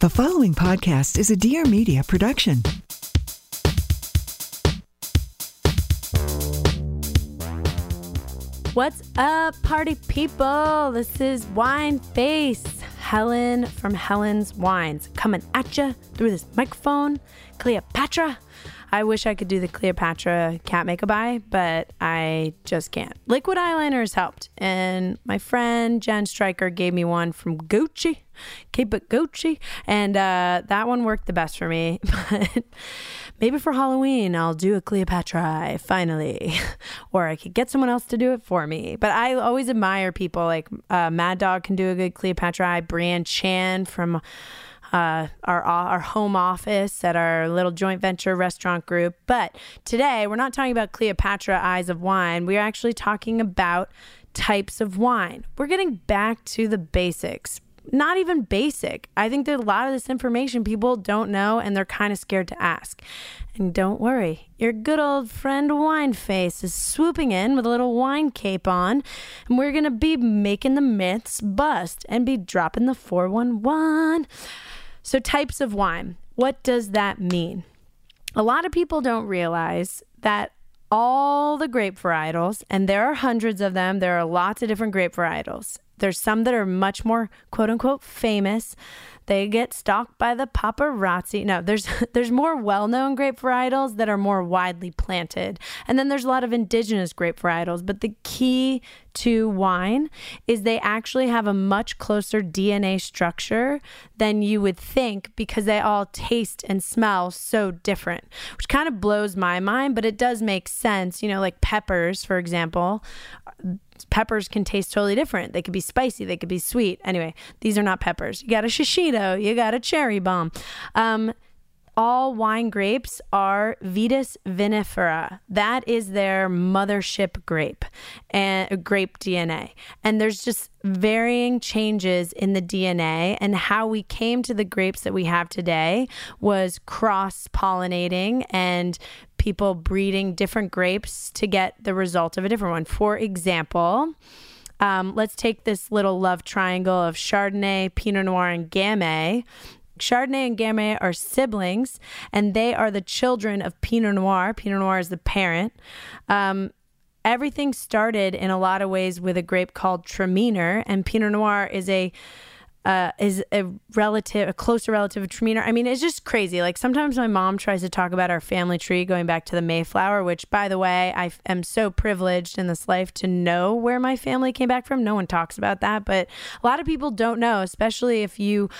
The following podcast is a Dear Media production. What's up, party people? This is Wine Face, Helen from Helen's Wines, coming at you through this microphone. Cleopatra. I wish I could do the Cleopatra cat makeup eye, but I just can't. Liquid eyeliners helped, and my friend Jen Stryker gave me one from Gucci, Keep it Gucci, and uh, that one worked the best for me. But maybe for Halloween I'll do a Cleopatra eye finally, or I could get someone else to do it for me. But I always admire people like uh, Mad Dog can do a good Cleopatra eye. Brian Chan from uh, our our home office at our little joint venture restaurant group. But today we're not talking about Cleopatra eyes of wine. We're actually talking about types of wine. We're getting back to the basics. Not even basic. I think that a lot of this information people don't know and they're kind of scared to ask. And don't worry, your good old friend Wine Face is swooping in with a little wine cape on, and we're going to be making the myths bust and be dropping the 411. So, types of wine. What does that mean? A lot of people don't realize that all the grape varietals, and there are hundreds of them, there are lots of different grape varietals. There's some that are much more quote unquote famous. They get stalked by the paparazzi. No, there's there's more well-known grape varietals that are more widely planted. And then there's a lot of indigenous grape varietals, but the key to wine is they actually have a much closer DNA structure than you would think because they all taste and smell so different, which kind of blows my mind, but it does make sense. You know, like peppers, for example, peppers can taste totally different. They could be spicy, they could be sweet. Anyway, these are not peppers. You got a shishito, you got a cherry bomb. Um, all wine grapes are Vitis vinifera. That is their mothership grape and grape DNA. And there's just varying changes in the DNA and how we came to the grapes that we have today was cross pollinating and people breeding different grapes to get the result of a different one. For example, um, let's take this little love triangle of Chardonnay, Pinot Noir, and Gamay. Chardonnay and Gamay are siblings, and they are the children of Pinot Noir. Pinot Noir is the parent. Um, everything started in a lot of ways with a grape called Traminer, and Pinot Noir is a uh, is a relative, a closer relative of Traminer. I mean, it's just crazy. Like sometimes my mom tries to talk about our family tree going back to the Mayflower, which, by the way, I am so privileged in this life to know where my family came back from. No one talks about that, but a lot of people don't know, especially if you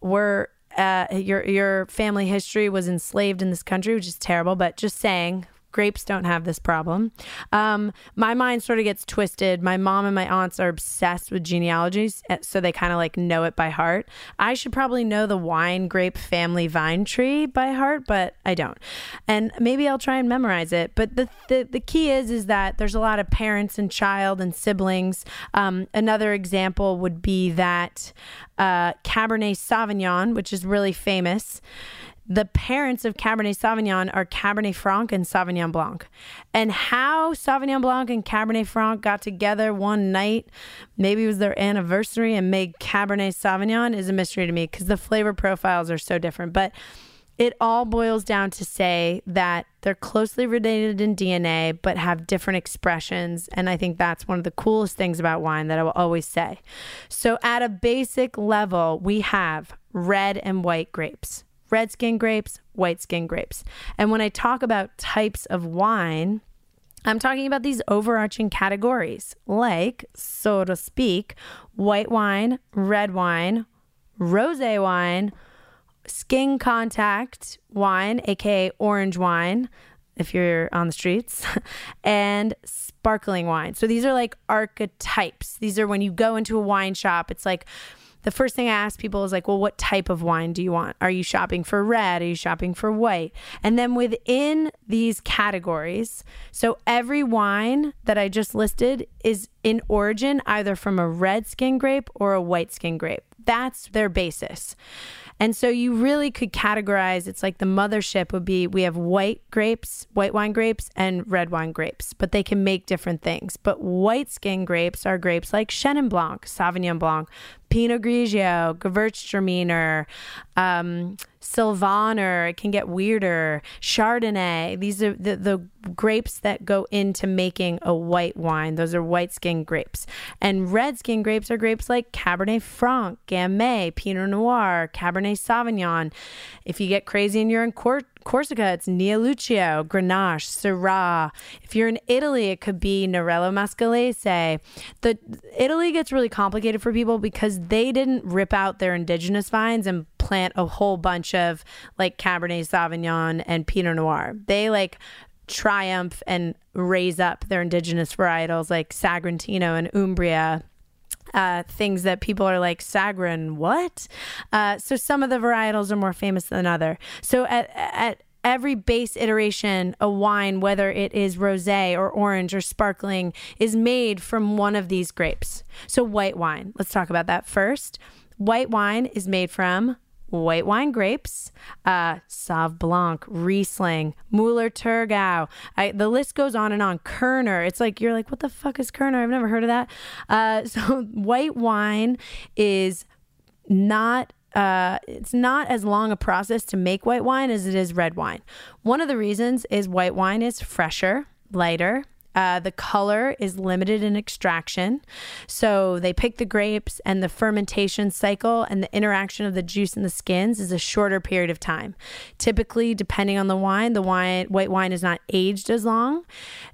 were uh, your your family history was enslaved in this country, which is terrible. But just saying, grapes don't have this problem. Um, my mind sort of gets twisted. My mom and my aunts are obsessed with genealogies, eh, so they kind of like know it by heart. I should probably know the wine grape family vine tree by heart, but I don't. And maybe I'll try and memorize it. But the the, the key is is that there's a lot of parents and child and siblings. Um, another example would be that uh, Cabernet Sauvignon, which is really famous the parents of Cabernet Sauvignon are Cabernet Franc and Sauvignon Blanc. And how Sauvignon Blanc and Cabernet Franc got together one night, maybe it was their anniversary and made Cabernet Sauvignon is a mystery to me because the flavor profiles are so different. But it all boils down to say that they're closely related in DNA, but have different expressions. And I think that's one of the coolest things about wine that I will always say. So, at a basic level, we have red and white grapes, red skin grapes, white skin grapes. And when I talk about types of wine, I'm talking about these overarching categories, like, so to speak, white wine, red wine, rose wine skin contact wine, aka orange wine, if you're on the streets, and sparkling wine. So these are like archetypes. These are when you go into a wine shop, it's like the first thing I ask people is like, well, what type of wine do you want? Are you shopping for red? Are you shopping for white? And then within these categories, so every wine that I just listed is in origin either from a red skin grape or a white skin grape. That's their basis. And so you really could categorize it's like the mothership would be we have white grapes, white wine grapes, and red wine grapes, but they can make different things. But white skin grapes are grapes like Chenin Blanc, Sauvignon Blanc, Pinot Grigio, Gewürztraminer, um, Sylvaner. It can get weirder. Chardonnay. These are the, the grapes that go into making a white wine. Those are white skin grapes. And red skin grapes are grapes like Cabernet Franc, Gamay, Pinot Noir, Cabernet Sauvignon. If you get crazy and you're in court, Corsica, it's Nielluccio, Grenache, Syrah. If you're in Italy, it could be Nerello Mascalese. The Italy gets really complicated for people because they didn't rip out their indigenous vines and plant a whole bunch of like Cabernet Sauvignon and Pinot Noir. They like triumph and raise up their indigenous varietals like Sagrantino and Umbria uh, things that people are like Sagrin, what? Uh, so some of the varietals are more famous than other. So at, at every base iteration, a wine, whether it is rosé or orange or sparkling, is made from one of these grapes. So white wine, let's talk about that first. White wine is made from white wine grapes, uh, Sauv Blanc, Riesling, Müller Thurgau. I, the list goes on and on. Kerner. It's like, you're like, what the fuck is Kerner? I've never heard of that. Uh, so white wine is not uh, it's not as long a process to make white wine as it is red wine. One of the reasons is white wine is fresher, lighter, uh, the color is limited in extraction. So they pick the grapes, and the fermentation cycle and the interaction of the juice and the skins is a shorter period of time. Typically, depending on the wine, the wine white wine is not aged as long.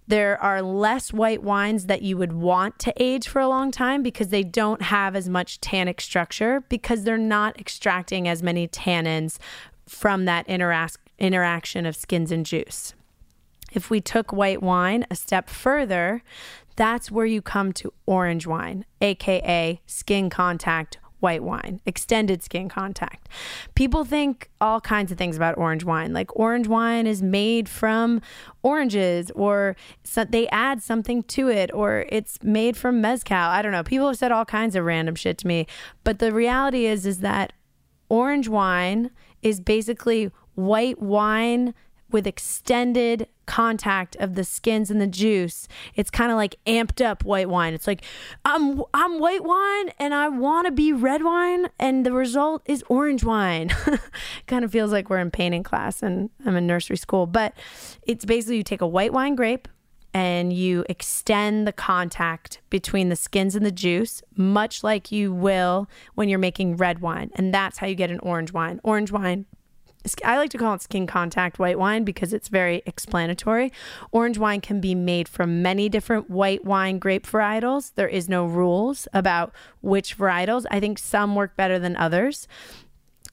There are less white wines that you would want to age for a long time because they don't have as much tannic structure because they're not extracting as many tannins from that interac- interaction of skins and juice. If we took white wine a step further, that's where you come to orange wine, aka skin contact white wine, extended skin contact. People think all kinds of things about orange wine, like orange wine is made from oranges, or so they add something to it, or it's made from mezcal. I don't know. People have said all kinds of random shit to me, but the reality is, is that orange wine is basically white wine with extended contact of the skins and the juice. It's kind of like amped up white wine. It's like I'm I'm white wine and I want to be red wine and the result is orange wine. kind of feels like we're in painting class and I'm in nursery school, but it's basically you take a white wine grape and you extend the contact between the skins and the juice, much like you will when you're making red wine. And that's how you get an orange wine. Orange wine I like to call it skin contact white wine because it's very explanatory. Orange wine can be made from many different white wine grape varietals. There is no rules about which varietals. I think some work better than others.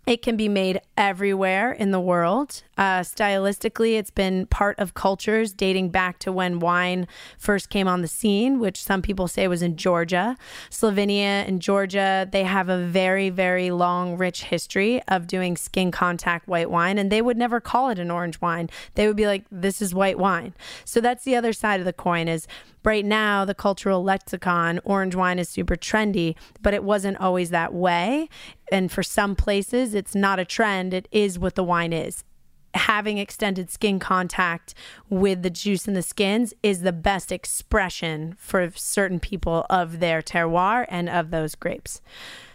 It can be made everywhere in the world. Uh, stylistically, it's been part of cultures dating back to when wine first came on the scene, which some people say was in Georgia. Slovenia and Georgia, they have a very, very long, rich history of doing skin contact white wine, and they would never call it an orange wine. They would be like, this is white wine. So that's the other side of the coin is right now the cultural lexicon orange wine is super trendy but it wasn't always that way. And for some places it's not a trend. It is what the wine is. Having extended skin contact with the juice in the skins is the best expression for certain people of their terroir and of those grapes.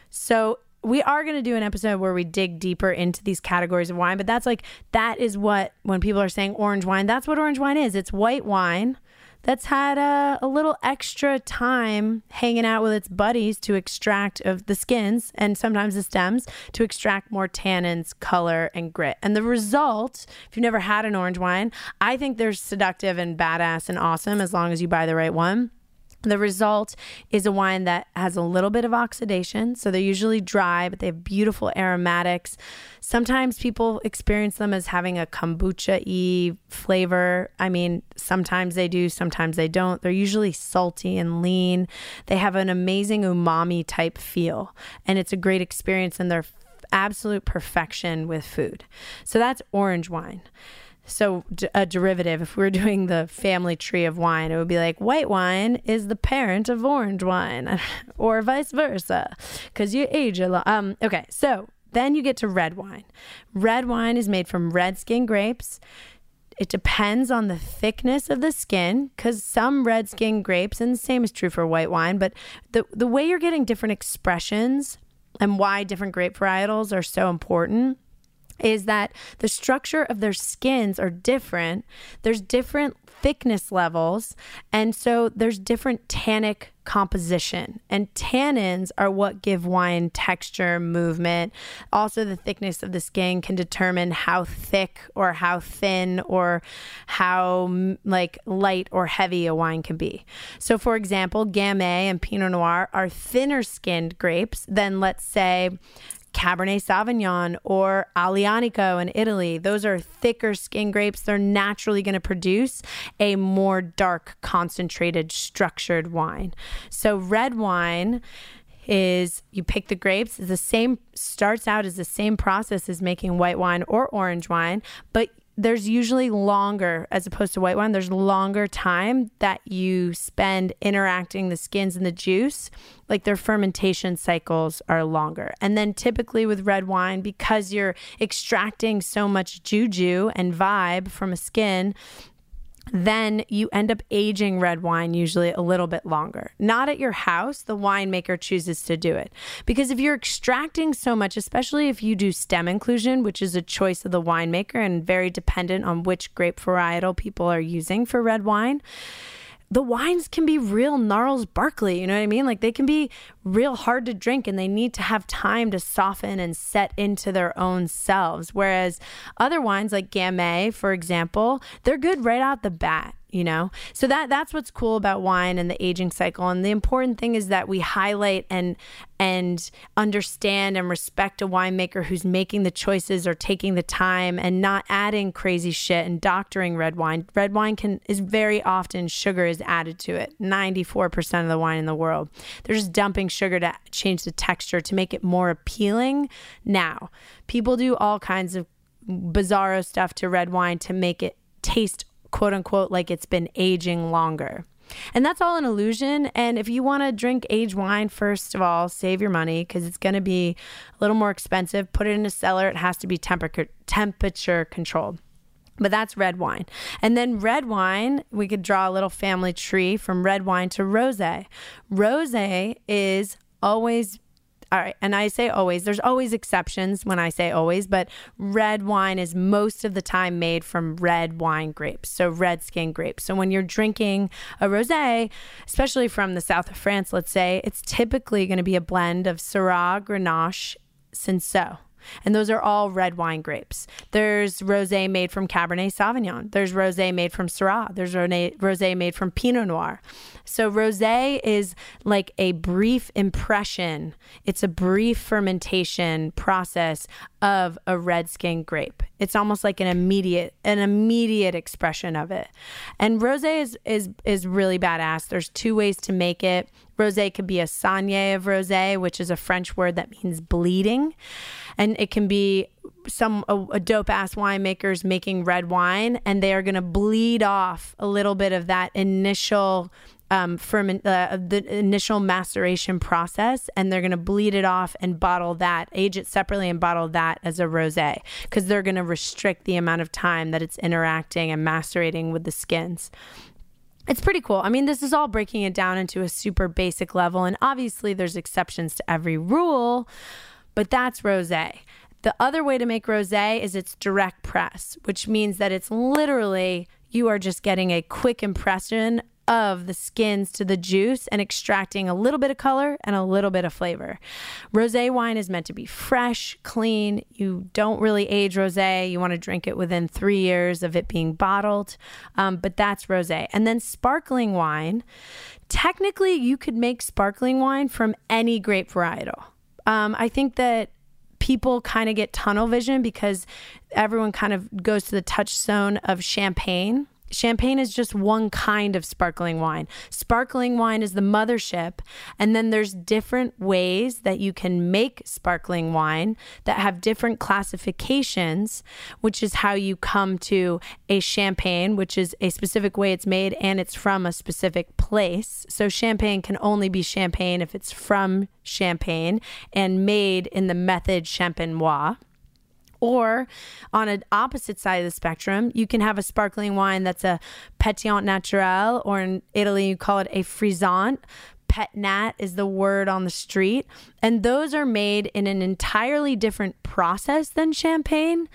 So we are going to do an episode where we dig deeper into these categories of wine, but that's like that is what when people are saying orange wine, that's what orange wine is. It's white wine that's had a, a little extra time hanging out with its buddies to extract of the skins and sometimes the stems to extract more tannins, color, and grit. And the result, if you've never had an orange wine, I think they're seductive and badass and awesome as long as you buy the right one. The result is a wine that has a little bit of oxidation. So they're usually dry, but they have beautiful aromatics. Sometimes people experience them as having a kombucha y flavor. I mean, sometimes they do, sometimes they don't. They're usually salty and lean. They have an amazing umami type feel, and it's a great experience, and they're absolute perfection with food. So that's orange wine. So, a derivative, if we are doing the family tree of wine, it would be like white wine is the parent of orange wine, or vice versa, because you age a lot. Um, okay, so then you get to red wine. Red wine is made from red skin grapes. It depends on the thickness of the skin because some red skin grapes, and the same is true for white wine, but the, the way you're getting different expressions and why different grape varietals are so important is that the structure of their skins are different. There's different thickness levels, and so there's different tannic composition. And tannins are what give wine texture, movement. Also, the thickness of the skin can determine how thick or how thin or how like light or heavy a wine can be. So, for example, Gamay and Pinot Noir are thinner skinned grapes than, let's say, Cabernet Sauvignon or Aglianico in Italy. Those are thicker skin grapes. They're naturally going to produce a more dark, concentrated, structured wine. So, red wine is you pick the grapes the same starts out as the same process as making white wine or orange wine but there's usually longer as opposed to white wine there's longer time that you spend interacting the skins and the juice. Like their fermentation cycles are longer. And then typically with red wine because you're extracting so much juju and vibe from a skin then you end up aging red wine usually a little bit longer. Not at your house, the winemaker chooses to do it. Because if you're extracting so much, especially if you do stem inclusion, which is a choice of the winemaker and very dependent on which grape varietal people are using for red wine, the wines can be real gnarls Barkley, you know what I mean? Like they can be real hard to drink and they need to have time to soften and set into their own selves. Whereas other wines like Gamay, for example, they're good right out the bat you know? So that that's what's cool about wine and the aging cycle. And the important thing is that we highlight and and understand and respect a winemaker who's making the choices or taking the time and not adding crazy shit and doctoring red wine. Red wine can is very often sugar is added to it. 94% of the wine in the world. They're just dumping sugar to change the texture to make it more appealing now people do all kinds of bizarro stuff to red wine to make it taste quote unquote like it's been aging longer. And that's all an illusion. And if you want to drink aged wine, first of all, save your money because it's going to be a little more expensive. Put it in a cellar. It has to be temperature temperature controlled. But that's red wine. And then red wine, we could draw a little family tree from red wine to rosé. Rosé is always all right, and I say always, there's always exceptions when I say always, but red wine is most of the time made from red wine grapes, so red skin grapes. So when you're drinking a rosé, especially from the south of France, let's say, it's typically going to be a blend of Syrah, Grenache, Cinsault. And those are all red wine grapes. There's rosé made from Cabernet Sauvignon. There's rosé made from Syrah. There's rosé made from Pinot Noir. So rosé is like a brief impression. It's a brief fermentation process of a red skin grape. It's almost like an immediate an immediate expression of it. And rosé is is is really badass. There's two ways to make it. Rosé could be a saignée of rosé, which is a French word that means bleeding. And it can be some a, a dope ass winemakers making red wine and they are going to bleed off a little bit of that initial um, ferment uh, the initial maceration process, and they're going to bleed it off and bottle that, age it separately, and bottle that as a rosé because they're going to restrict the amount of time that it's interacting and macerating with the skins. It's pretty cool. I mean, this is all breaking it down into a super basic level, and obviously, there's exceptions to every rule. But that's rosé. The other way to make rosé is it's direct press, which means that it's literally you are just getting a quick impression of the skins to the juice and extracting a little bit of color and a little bit of flavor. Rosé wine is meant to be fresh, clean. You don't really age rosé. You want to drink it within three years of it being bottled, um, but that's rosé. And then sparkling wine. Technically, you could make sparkling wine from any grape varietal. Um, I think that people kind of get tunnel vision because everyone kind of goes to the touchstone of champagne Champagne is just one kind of sparkling wine. Sparkling wine is the mothership. And then there's different ways that you can make sparkling wine that have different classifications, which is how you come to a champagne, which is a specific way it's made and it's from a specific place. So champagne can only be champagne if it's from Champagne and made in the method champenois. Or on an opposite side of the spectrum, you can have a sparkling wine that's a pétillant naturel, or in Italy, you call it a frizzante. Pet nat is the word on the street. And those are made in an entirely different process than champagne.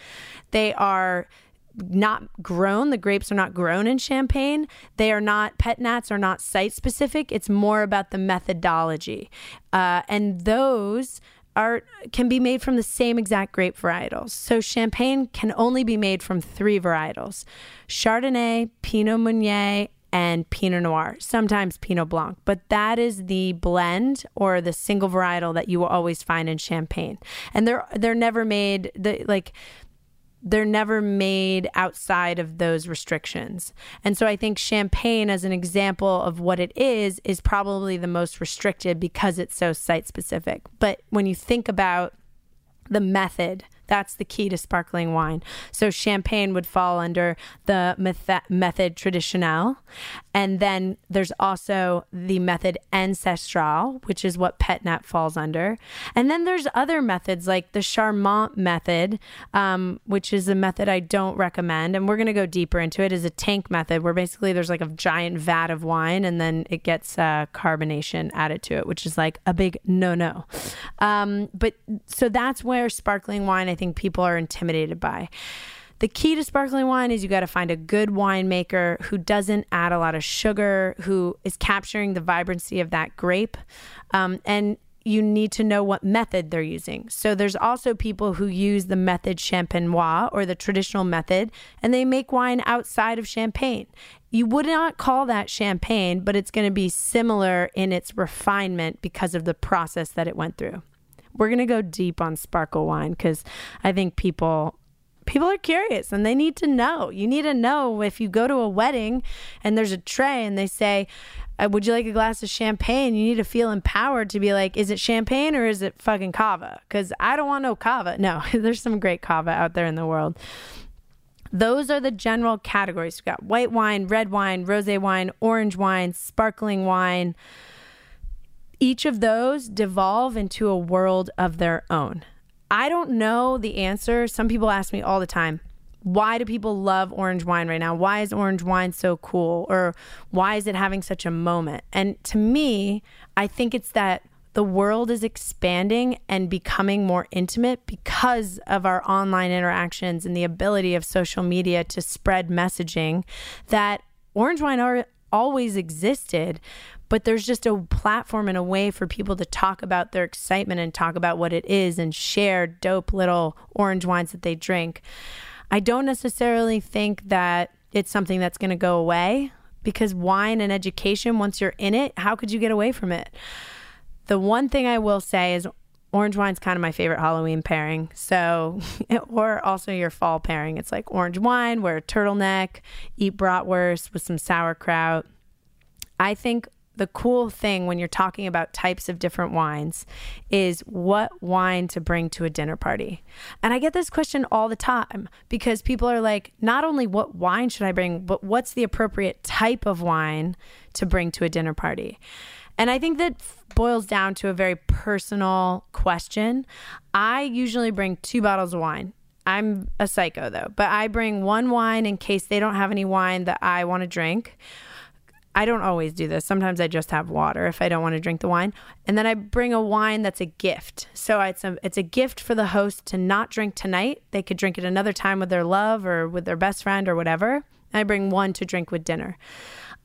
They are not grown. The grapes are not grown in Champagne. They are not, pet nats are not site specific. It's more about the methodology. Uh, and those are can be made from the same exact grape varietals. So champagne can only be made from three varietals: Chardonnay, Pinot Meunier, and Pinot Noir, sometimes Pinot Blanc. But that is the blend or the single varietal that you will always find in champagne. And they're they're never made the like they're never made outside of those restrictions. And so I think champagne, as an example of what it is, is probably the most restricted because it's so site specific. But when you think about the method that's the key to sparkling wine. So champagne would fall under the method, method traditionnel. And then there's also the method ancestral, which is what pet nat falls under. And then there's other methods like the Charmat method, um, which is a method I don't recommend. And we're going to go deeper into it, is a tank method where basically there's like a giant vat of wine and then it gets uh, carbonation added to it, which is like a big no no. Um, but so that's where sparkling wine, I think people are intimidated by. The key to sparkling wine is you got to find a good winemaker who doesn't add a lot of sugar, who is capturing the vibrancy of that grape. Um, and you need to know what method they're using. So there's also people who use the method champenois or the traditional method and they make wine outside of champagne. You would not call that champagne, but it's going to be similar in its refinement because of the process that it went through we're going to go deep on sparkle wine because I think people people are curious and they need to know. You need to know if you go to a wedding and there's a tray and they say, uh, "Would you like a glass of champagne?" You need to feel empowered to be like, "Is it champagne or is it fucking cava?" Because I don't want no cava. No, there's some great cava out there in the world. Those are the general categories. We've got white wine, red wine, rosé wine, orange wine, sparkling wine each of those devolve into a world of their own. I don't know the answer. Some people ask me all the time, why do people love orange wine right now? Why is orange wine so cool? Or why is it having such a moment? And to me, I think it's that the world is expanding and becoming more intimate because of our online interactions and the ability of social media to spread messaging that orange wine always existed, but there's just a platform and a way for people to talk about their excitement and talk about what it is and share dope little orange wines that they drink. I don't necessarily think that it's something that's going to go away because wine and education, once you're in it, how could you get away from it? The one thing I will say is orange wine's kind of my favorite Halloween pairing. So, or also your fall pairing. It's like orange wine, wear a turtleneck, eat bratwurst with some sauerkraut. I think the cool thing when you're talking about types of different wines is what wine to bring to a dinner party. And I get this question all the time because people are like, not only what wine should I bring, but what's the appropriate type of wine to bring to a dinner party? And I think that boils down to a very personal question. I usually bring two bottles of wine. I'm a psycho though, but I bring one wine in case they don't have any wine that I want to drink I don't always do this. Sometimes I just have water if I don't want to drink the wine. And then I bring a wine that's a gift. So it's a, it's a gift for the host to not drink tonight. They could drink it another time with their love or with their best friend or whatever. And I bring one to drink with dinner.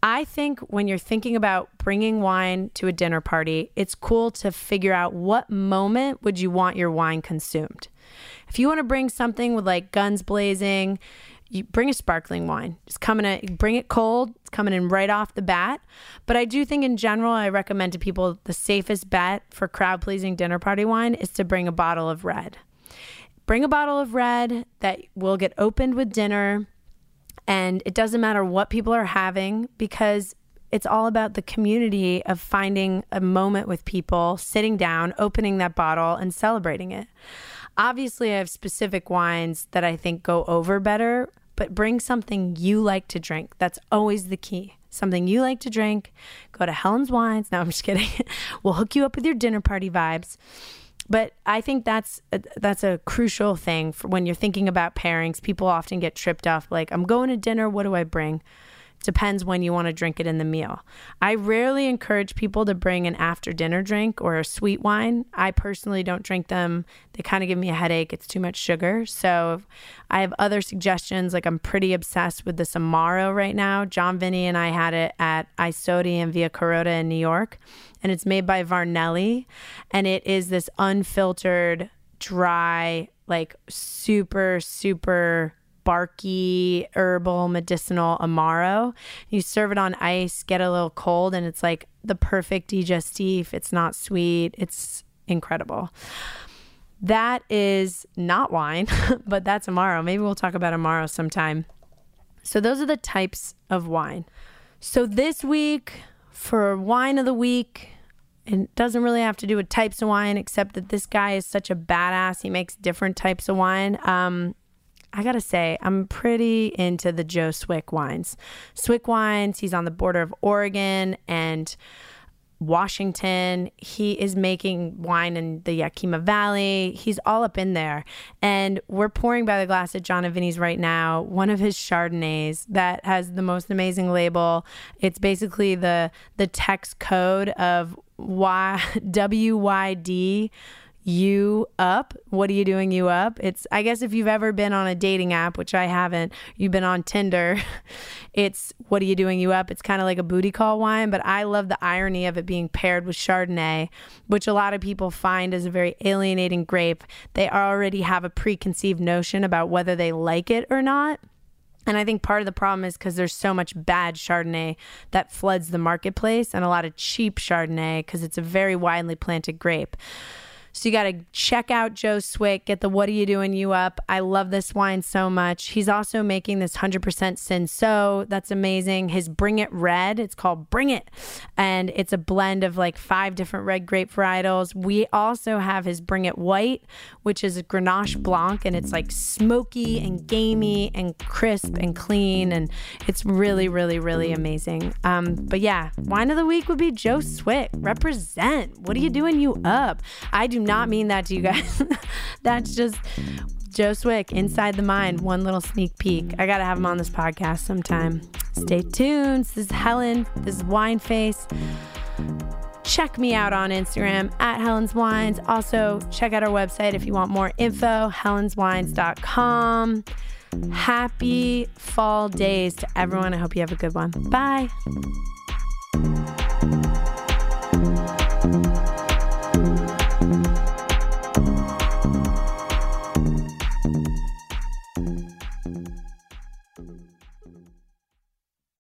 I think when you're thinking about bringing wine to a dinner party, it's cool to figure out what moment would you want your wine consumed. If you want to bring something with like guns blazing, you bring a sparkling wine. It's coming in, bring it cold. It's coming in right off the bat. But I do think in general, I recommend to people the safest bet for crowd pleasing dinner party wine is to bring a bottle of red. Bring a bottle of red that will get opened with dinner. And it doesn't matter what people are having because it's all about the community of finding a moment with people, sitting down, opening that bottle, and celebrating it. Obviously, I have specific wines that I think go over better, but bring something you like to drink. That's always the key. Something you like to drink. Go to Helen's Wines. No, I'm just kidding. we'll hook you up with your dinner party vibes. But I think that's a, that's a crucial thing when you're thinking about pairings. People often get tripped up like, I'm going to dinner. What do I bring? Depends when you want to drink it in the meal. I rarely encourage people to bring an after dinner drink or a sweet wine. I personally don't drink them. They kind of give me a headache. It's too much sugar. So I have other suggestions. Like I'm pretty obsessed with this Amaro right now. Jon Vinny and I had it at I Sodi and Via Carota in New York. And it's made by Varnelli. And it is this unfiltered, dry, like super, super barky herbal medicinal amaro. You serve it on ice, get a little cold, and it's like the perfect digestif. It's not sweet. It's incredible. That is not wine, but that's amaro. Maybe we'll talk about amaro sometime. So those are the types of wine. So this week for wine of the week, it doesn't really have to do with types of wine, except that this guy is such a badass. He makes different types of wine. Um, I gotta say, I'm pretty into the Joe Swick wines. Swick wines, he's on the border of Oregon and Washington. He is making wine in the Yakima Valley. He's all up in there. And we're pouring by the glass at Jon and Vinny's right now one of his Chardonnays that has the most amazing label. It's basically the the text code of Y W Y D you up. What are you doing you up? It's I guess if you've ever been on a dating app, which I haven't, you've been on Tinder, it's what are you doing you up? It's kind of like a booty call wine, but I love the irony of it being paired with Chardonnay, which a lot of people find is a very alienating grape. They already have a preconceived notion about whether they like it or not. And I think part of the problem is because there's so much bad Chardonnay that floods the marketplace and a lot of cheap Chardonnay because it's a very widely planted grape. So you got to check out Joe Swick, get the What Are You Doing You Up. I love this wine so much. He's also making this 100% Cinsault. That's amazing. His Bring It Red, it's called Bring It. And it's a blend of like five different red grape varietals. We also have his Bring It White, which is a Grenache Blanc, and it's like smoky and gamey and crisp and clean. And it's really, really, really amazing. Um, but yeah, wine of the week would be Joe Swick. Represent. What are you doing you up? I do not mean that to you guys. That's just Joe Swick, Inside the Mind, one little sneak peek. I got to have him on this podcast sometime. Stay tuned. This is Helen. This is Wine Face. Check me out on Instagram at Helen's Wines. Also, check out our website if you want more info, helenswines.com. Happy fall days to everyone. I hope you have a good one. Bye.